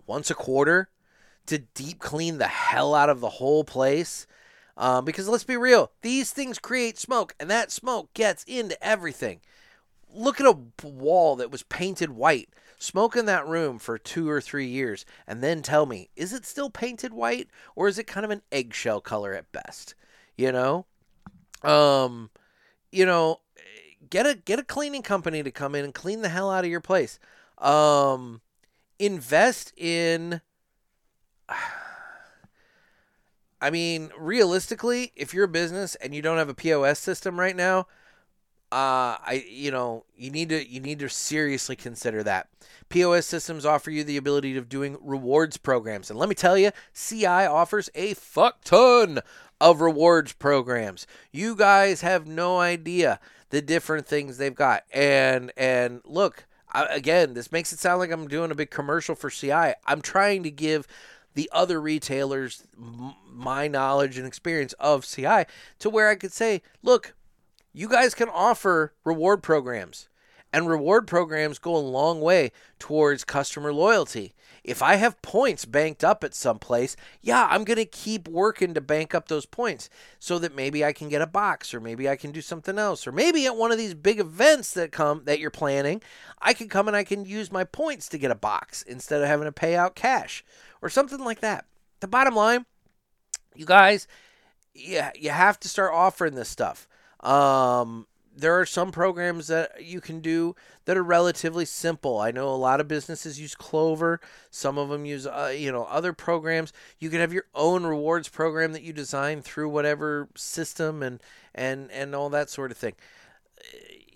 once a quarter to deep clean the hell out of the whole place, um, because let's be real, these things create smoke, and that smoke gets into everything. Look at a wall that was painted white. Smoke in that room for two or three years, and then tell me, is it still painted white, or is it kind of an eggshell color at best? You know, um, you know, get a get a cleaning company to come in and clean the hell out of your place. Um, invest in. <sighs> I mean, realistically, if you're a business and you don't have a POS system right now, uh, I you know you need to you need to seriously consider that. POS systems offer you the ability of doing rewards programs, and let me tell you, CI offers a fuck ton of rewards programs. You guys have no idea the different things they've got, and and look. I, again, this makes it sound like I'm doing a big commercial for CI. I'm trying to give the other retailers my knowledge and experience of CI to where I could say, look, you guys can offer reward programs. And reward programs go a long way towards customer loyalty. If I have points banked up at some place, yeah, I'm going to keep working to bank up those points so that maybe I can get a box or maybe I can do something else or maybe at one of these big events that come that you're planning, I can come and I can use my points to get a box instead of having to pay out cash or something like that. The bottom line, you guys, yeah, you have to start offering this stuff. Um, there are some programs that you can do that are relatively simple. I know a lot of businesses use Clover. Some of them use, uh, you know, other programs. You can have your own rewards program that you design through whatever system and and and all that sort of thing.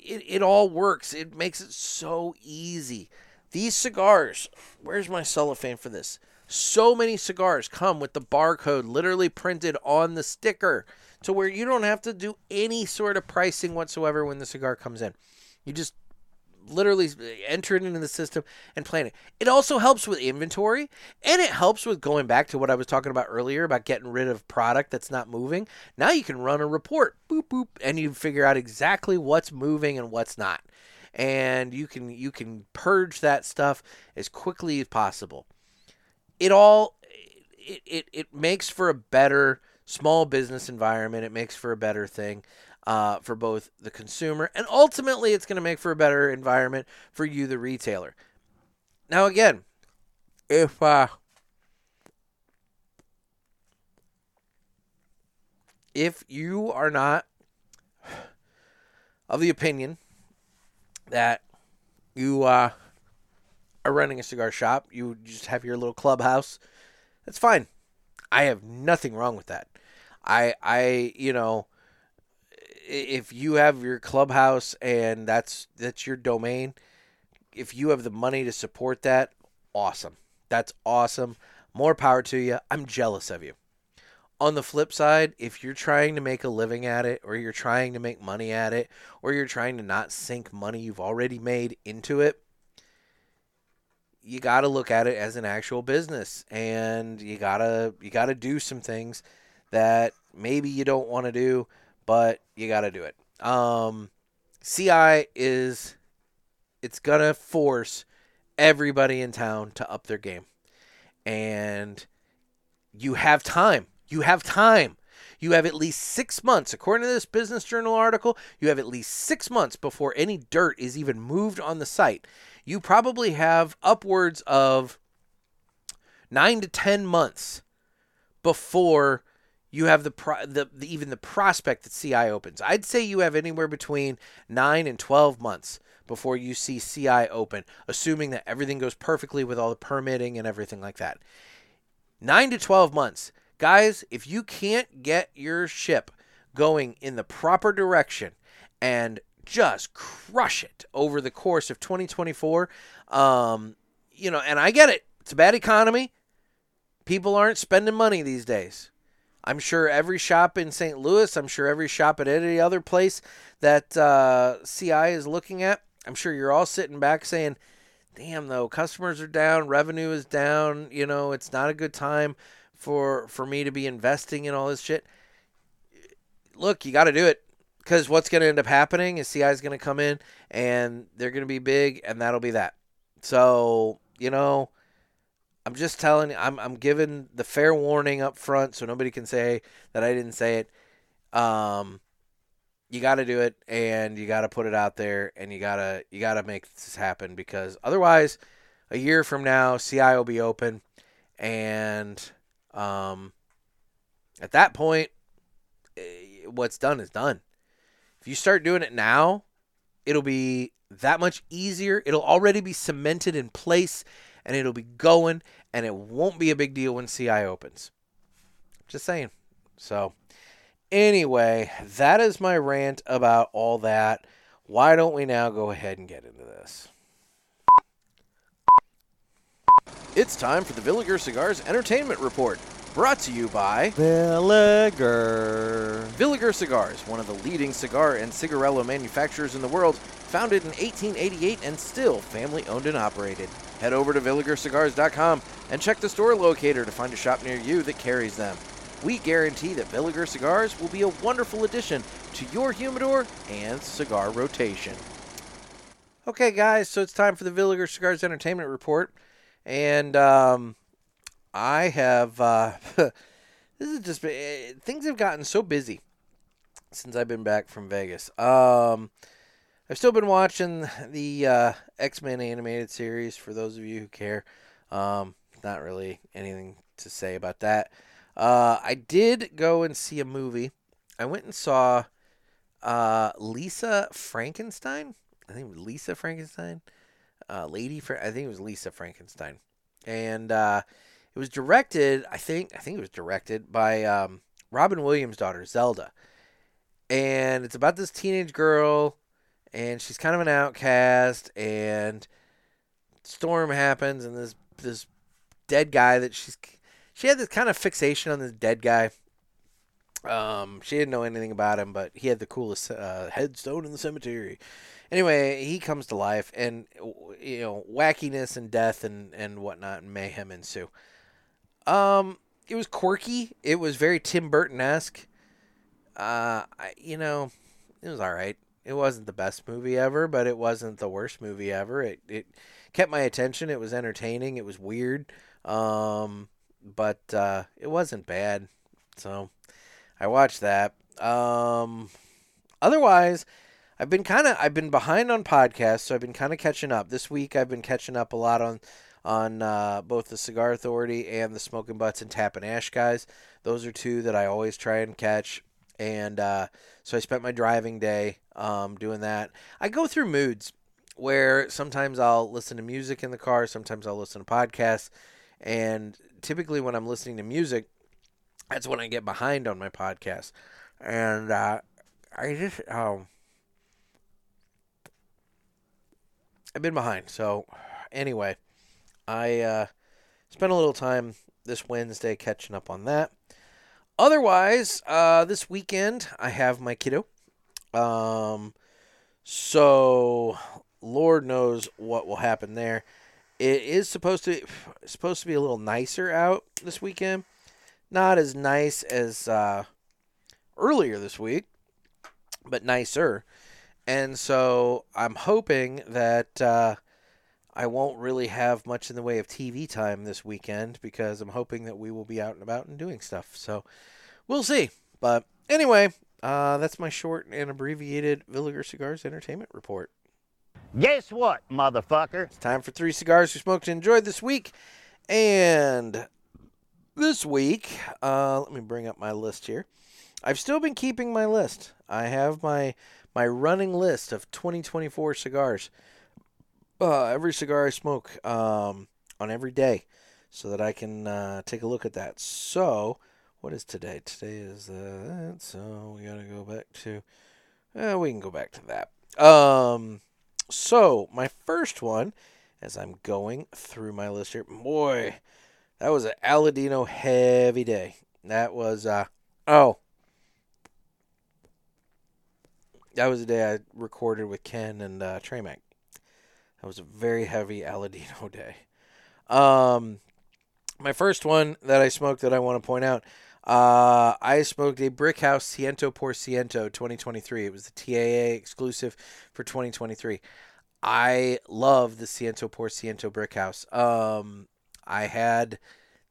It it all works. It makes it so easy. These cigars. Where's my cellophane for this? So many cigars come with the barcode literally printed on the sticker to where you don't have to do any sort of pricing whatsoever when the cigar comes in. You just literally enter it into the system and plan it. It also helps with inventory and it helps with going back to what I was talking about earlier about getting rid of product that's not moving. Now you can run a report, boop boop, and you figure out exactly what's moving and what's not. And you can you can purge that stuff as quickly as possible it all it, it, it makes for a better small business environment. It makes for a better thing uh, for both the consumer and ultimately it's going to make for a better environment for you, the retailer. Now, again, if uh, if you are not of the opinion that you uh, are running a cigar shop, you just have your little clubhouse, that's fine. I have nothing wrong with that. I I you know if you have your clubhouse and that's that's your domain, if you have the money to support that, awesome. That's awesome. More power to you. I'm jealous of you. On the flip side, if you're trying to make a living at it, or you're trying to make money at it, or you're trying to not sink money you've already made into it, you got to look at it as an actual business and you got to you got to do some things that maybe you don't want to do but you got to do it um, ci is it's gonna force everybody in town to up their game and you have time. You have time. You have at least six months, according to this Business Journal article, you have at least six months before any dirt is even moved on the site. You probably have upwards of nine to 10 months before you have the, pro- the, the even the prospect that CI opens. I'd say you have anywhere between 9 and 12 months before you see CI open, assuming that everything goes perfectly with all the permitting and everything like that. 9 to 12 months. Guys, if you can't get your ship going in the proper direction and just crush it over the course of 2024, um, you know, and I get it. It's a bad economy. People aren't spending money these days. I'm sure every shop in St. Louis, I'm sure every shop at any other place that uh, CI is looking at, I'm sure you're all sitting back saying, damn, though, customers are down, revenue is down, you know, it's not a good time for for me to be investing in all this shit. Look, you got to do it because what's going to end up happening is CI is going to come in and they're going to be big, and that'll be that. So you know, I'm just telling you, I'm I'm giving the fair warning up front so nobody can say that I didn't say it. Um, you got to do it and you got to put it out there and you got to you got to make this happen because otherwise a year from now CI will be open and um at that point eh, what's done is done. If you start doing it now, it'll be that much easier. It'll already be cemented in place and it'll be going and it won't be a big deal when CI opens. Just saying. So, Anyway, that is my rant about all that. Why don't we now go ahead and get into this? It's time for the Villiger Cigars Entertainment Report, brought to you by Villiger. Villiger Cigars, one of the leading cigar and cigarillo manufacturers in the world, founded in 1888 and still family owned and operated. Head over to villigercigars.com and check the store locator to find a shop near you that carries them. We guarantee that Villiger cigars will be a wonderful addition to your humidor and cigar rotation. Okay, guys, so it's time for the Villiger Cigars Entertainment Report. And um, I have. Uh, <laughs> this is just. eh, Things have gotten so busy since I've been back from Vegas. Um, I've still been watching the uh, X Men animated series for those of you who care. Um, not really anything to say about that. Uh, I did go and see a movie. I went and saw uh, Lisa Frankenstein. I think it was Lisa Frankenstein. Uh, Lady, Fra- I think it was Lisa Frankenstein, and uh, it was directed. I think I think it was directed by um, Robin Williams' daughter Zelda, and it's about this teenage girl, and she's kind of an outcast, and storm happens, and this this dead guy that she's she had this kind of fixation on this dead guy. Um, she didn't know anything about him, but he had the coolest uh, headstone in the cemetery. Anyway, he comes to life, and you know, wackiness and death and and whatnot, and mayhem ensue. Um, it was quirky. It was very Tim Burton esque. Uh, I, you know, it was all right. It wasn't the best movie ever, but it wasn't the worst movie ever. It it kept my attention. It was entertaining. It was weird. Um, but uh, it wasn't bad. So I watched that. Um, otherwise, I've been kind of I've been behind on podcasts, so I've been kind of catching up. This week, I've been catching up a lot on on uh, both the Cigar Authority and the Smoking Butts and Tap and Ash guys. Those are two that I always try and catch. And uh, so I spent my driving day um, doing that. I go through moods where sometimes I'll listen to music in the car, sometimes I'll listen to podcasts, and typically when I'm listening to music, that's when I get behind on my podcast. And uh, I just um, I've been behind. So anyway, I uh, spent a little time this Wednesday catching up on that. Otherwise, uh, this weekend I have my kiddo. Um, so Lord knows what will happen there. It is supposed to supposed to be a little nicer out this weekend. Not as nice as uh, earlier this week, but nicer. And so I'm hoping that uh, I won't really have much in the way of TV time this weekend because I'm hoping that we will be out and about and doing stuff. So we'll see. But anyway, uh, that's my short and abbreviated Villiger Cigars Entertainment Report. Guess what, motherfucker? It's time for three cigars we smoked and enjoyed this week. And this week, uh, let me bring up my list here. I've still been keeping my list. I have my my running list of 2024 cigars. Uh, every cigar I smoke um, on every day, so that I can uh, take a look at that. So, what is today? Today is uh, so we gotta go back to. Uh, we can go back to that. Um, so my first one, as I'm going through my list here, boy, that was an Aladino heavy day. That was uh oh. That was the day I recorded with Ken and uh, Trey Mac. That was a very heavy <laughs> Aladino day. Um, my first one that I smoked that I want to point out, uh, I smoked a Brick House Ciento por Ciento 2023. It was the TAA exclusive for 2023. I love the Ciento por Ciento Brick House. Um, I had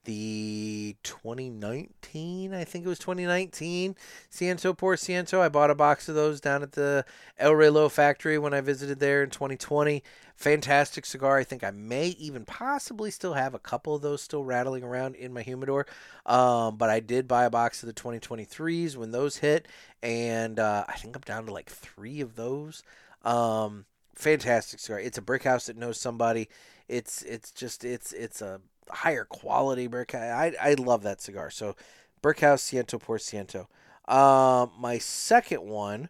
the 2019, I think it was 2019, Ciento por Ciento. I bought a box of those down at the El Reloj factory when I visited there in 2020. Fantastic cigar. I think I may even possibly still have a couple of those still rattling around in my humidor. Um, but I did buy a box of the 2023s when those hit, and uh, I think I'm down to like three of those. Um, fantastic cigar. It's a brick house that knows somebody. It's it's just it's it's a higher quality brick. I I love that cigar. So Brick House Ciento por Ciento. Um, my second one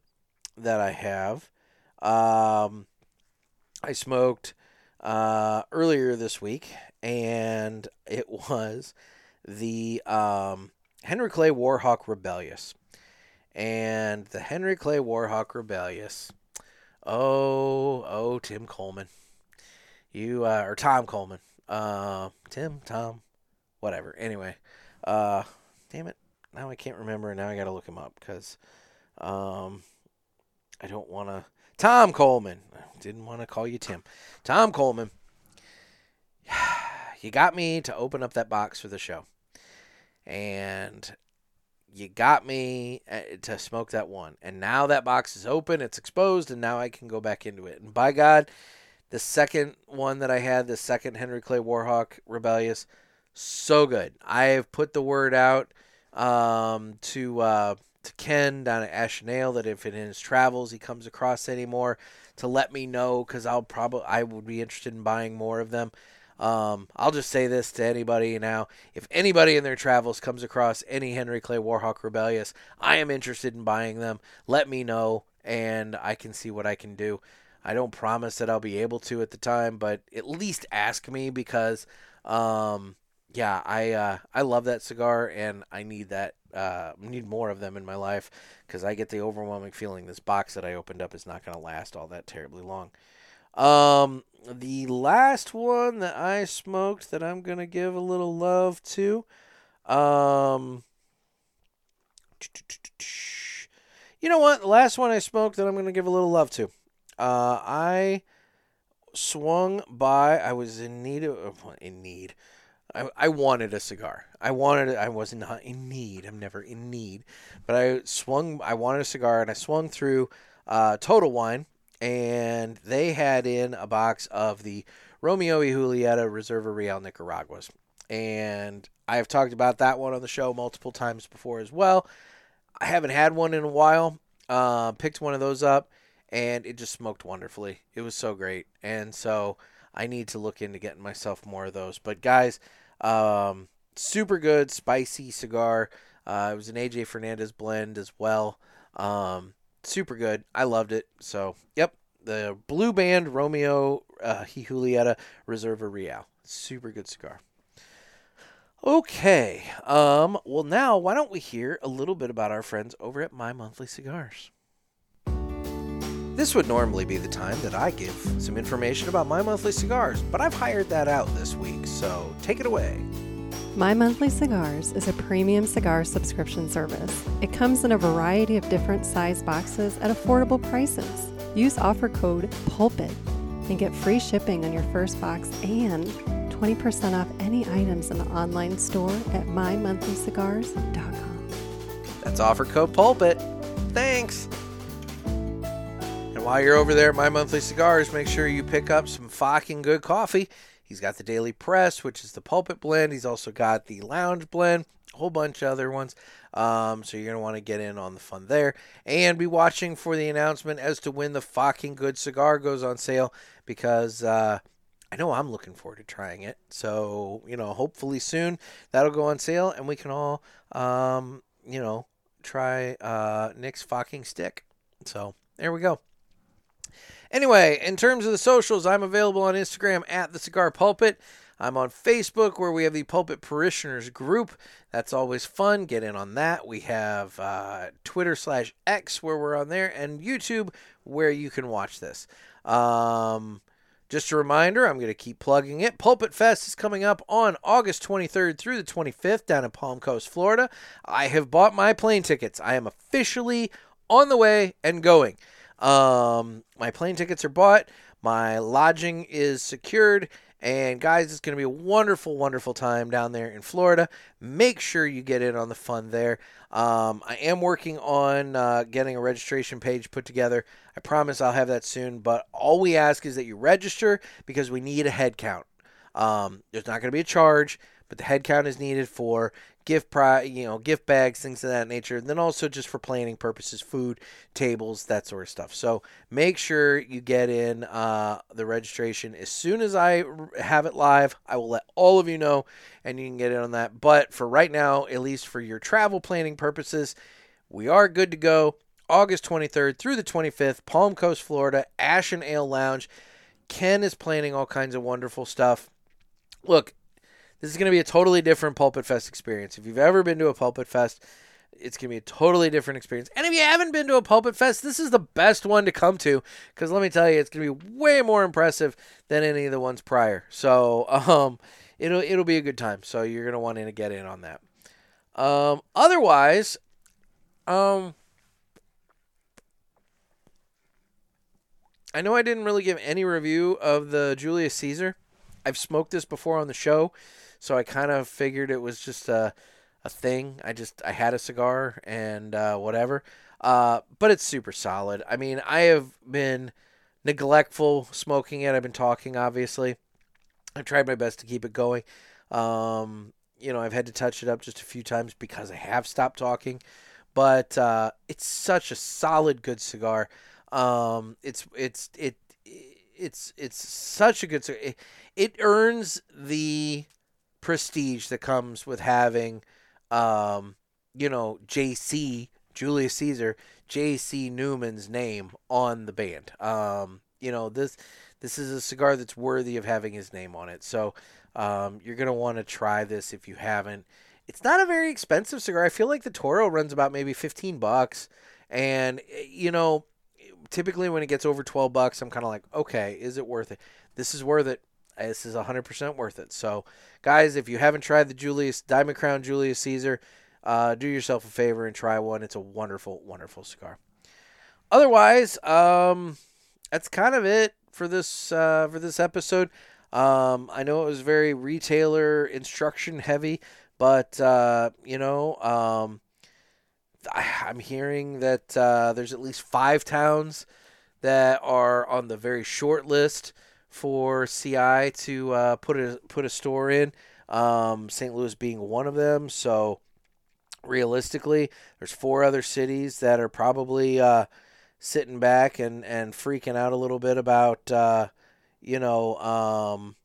that I have, um, I smoked uh, earlier this week, and it was the um, Henry Clay Warhawk Rebellious. And the Henry Clay Warhawk Rebellious. Oh, oh, Tim Coleman. You, uh, or Tom Coleman. Uh, Tim, Tom, whatever. Anyway, uh, damn it. Now I can't remember, and now I got to look him up because um, I don't want to. Tom Coleman. I Didn't want to call you Tim. Tom Coleman. <sighs> You got me to open up that box for the show. And you got me uh, to smoke that one. And now that box is open, it's exposed, and now I can go back into it. And by God, the second one that I had, the second Henry Clay Warhawk Rebellious, so good. I have put the word out um, to uh, to Ken down at Ash and Ale that if in his travels he comes across any more, to let me know because I'll probably I would be interested in buying more of them. Um, I'll just say this to anybody now: if anybody in their travels comes across any Henry Clay Warhawk Rebellious, I am interested in buying them. Let me know, and I can see what I can do. I don't promise that I'll be able to at the time, but at least ask me because, um, yeah, I uh, I love that cigar and I need that uh, need more of them in my life because I get the overwhelming feeling this box that I opened up is not going to last all that terribly long. Um, the last one that I smoked that I'm going to give a little love to, um, <tsk> you know what? The last one I smoked that I'm going to give a little love to. Uh, I swung by. I was in need of in need. I, I wanted a cigar. I wanted. I was not in need. I'm never in need. But I swung. I wanted a cigar, and I swung through uh, Total Wine, and they had in a box of the Romeo y Julieta Reserva Real Nicaraguas, and I have talked about that one on the show multiple times before as well. I haven't had one in a while. Uh, picked one of those up and it just smoked wonderfully. It was so great, and so I need to look into getting myself more of those. But guys, um, super good spicy cigar. Uh, it was an AJ Fernandez blend as well. Um, super good. I loved it. So yep, the Blue Band Romeo uh, Julieta Reserva Real. Super good cigar. Okay. Um, well, now why don't we hear a little bit about our friends over at My Monthly Cigars? This would normally be the time that I give some information about my monthly cigars, but I've hired that out this week, so take it away. My Monthly Cigars is a premium cigar subscription service. It comes in a variety of different size boxes at affordable prices. Use offer code PULPIT and get free shipping on your first box and 20% off any items in the online store at mymonthlycigars.com. That's offer code pulpit. Thanks. While you're over there at My Monthly Cigars, make sure you pick up some fucking good coffee. He's got the Daily Press, which is the pulpit blend. He's also got the lounge blend, a whole bunch of other ones. Um, so you're going to want to get in on the fun there and be watching for the announcement as to when the fucking good cigar goes on sale because uh, I know I'm looking forward to trying it. So, you know, hopefully soon that'll go on sale and we can all, um, you know, try uh, Nick's fucking stick. So there we go. Anyway, in terms of the socials, I'm available on Instagram at the Cigar Pulpit. I'm on Facebook where we have the Pulpit Parishioners group. That's always fun. Get in on that. We have uh, Twitter slash X where we're on there, and YouTube where you can watch this. Um, just a reminder, I'm going to keep plugging it. Pulpit Fest is coming up on August 23rd through the 25th down in Palm Coast, Florida. I have bought my plane tickets. I am officially on the way and going. Um, my plane tickets are bought. My lodging is secured. And guys, it's going to be a wonderful, wonderful time down there in Florida. Make sure you get in on the fun there. Um, I am working on uh, getting a registration page put together. I promise I'll have that soon. But all we ask is that you register because we need a head count. Um, there's not going to be a charge, but the head count is needed for gift pri- you know, gift bags, things of that nature. And then also just for planning purposes, food, tables, that sort of stuff. So make sure you get in uh, the registration as soon as I have it live. I will let all of you know, and you can get in on that. But for right now, at least for your travel planning purposes, we are good to go. August 23rd through the 25th, Palm Coast, Florida, Ash and Ale Lounge. Ken is planning all kinds of wonderful stuff. Look, this is going to be a totally different Pulpit Fest experience. If you've ever been to a Pulpit Fest, it's going to be a totally different experience. And if you haven't been to a Pulpit Fest, this is the best one to come to because let me tell you, it's going to be way more impressive than any of the ones prior. So, um, it'll it'll be a good time. So you're going to want to get in on that. Um, otherwise, um, I know I didn't really give any review of the Julius Caesar. I've smoked this before on the show, so I kind of figured it was just a, a thing. I just I had a cigar and uh, whatever. Uh, but it's super solid. I mean, I have been neglectful smoking it. I've been talking, obviously. I've tried my best to keep it going. Um, you know, I've had to touch it up just a few times because I have stopped talking. But uh, it's such a solid, good cigar. Um, it's it's it it's it's such a good cigar. It, it earns the prestige that comes with having, um, you know, JC Julius Caesar, JC Newman's name on the band. Um, you know this this is a cigar that's worthy of having his name on it. So um, you're gonna want to try this if you haven't. It's not a very expensive cigar. I feel like the Toro runs about maybe 15 bucks, and you know, typically when it gets over 12 bucks, I'm kind of like, okay, is it worth it? This is worth it. This is 100% worth it. So, guys, if you haven't tried the Julius Diamond Crown Julius Caesar, uh, do yourself a favor and try one. It's a wonderful, wonderful cigar. Otherwise, um, that's kind of it for this uh, for this episode. Um, I know it was very retailer instruction heavy, but uh, you know, um, I, am hearing that uh, there's at least five towns that are on the very short list for CI to uh, put a put a store in. Um, St. Louis being one of them. So realistically, there's four other cities that are probably uh, sitting back and, and freaking out a little bit about uh, you know um,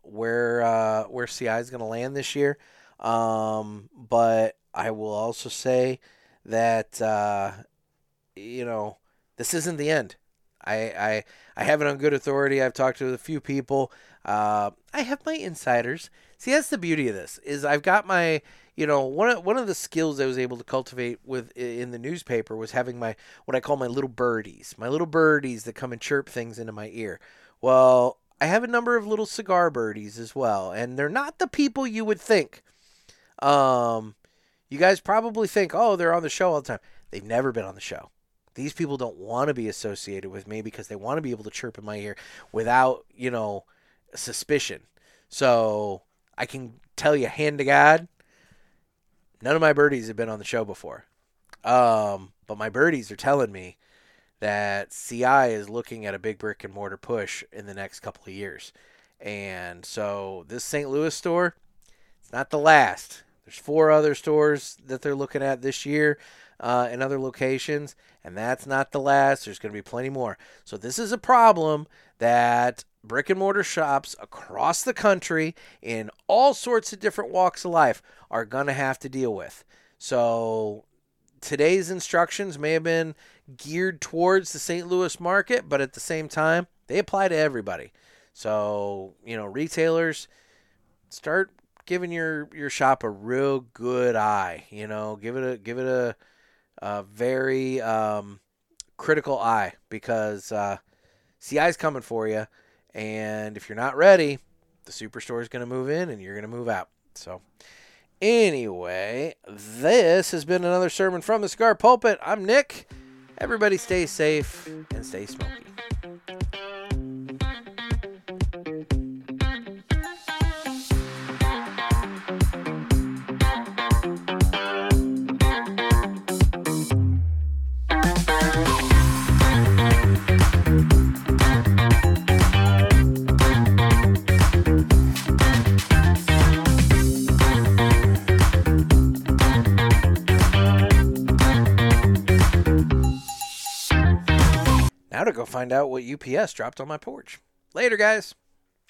where uh, where CI is going to land this year. Um, but I will also say that uh, you know this isn't the end. I, I I have it on good authority. I've talked to a few people. Uh, I have my insiders. See, that's the beauty of this is I've got my you know one of one of the skills I was able to cultivate with in the newspaper was having my what I call my little birdies, my little birdies that come and chirp things into my ear. Well, I have a number of little cigar birdies as well, and they're not the people you would think. Um, you guys probably think, oh, they're on the show all the time. They've never been on the show. These people don't want to be associated with me because they want to be able to chirp in my ear without, you know, suspicion. So I can tell you, hand to God, none of my birdies have been on the show before. Um, but my birdies are telling me that CI is looking at a big brick and mortar push in the next couple of years. And so this St. Louis store, it's not the last. There's four other stores that they're looking at this year uh, in other locations, and that's not the last. There's going to be plenty more. So this is a problem that brick and mortar shops across the country in all sorts of different walks of life are going to have to deal with. So today's instructions may have been geared towards the St. Louis market, but at the same time, they apply to everybody. So, you know, retailers start giving your your shop a real good eye, you know, give it a give it a a very um, critical eye because uh, CI's coming for you and if you're not ready, the superstore is going to move in and you're going to move out. So, anyway, this has been another sermon from the Cigar Pulpit. I'm Nick. Everybody stay safe and stay smoky. Now to go find out what UPS dropped on my porch. Later, guys.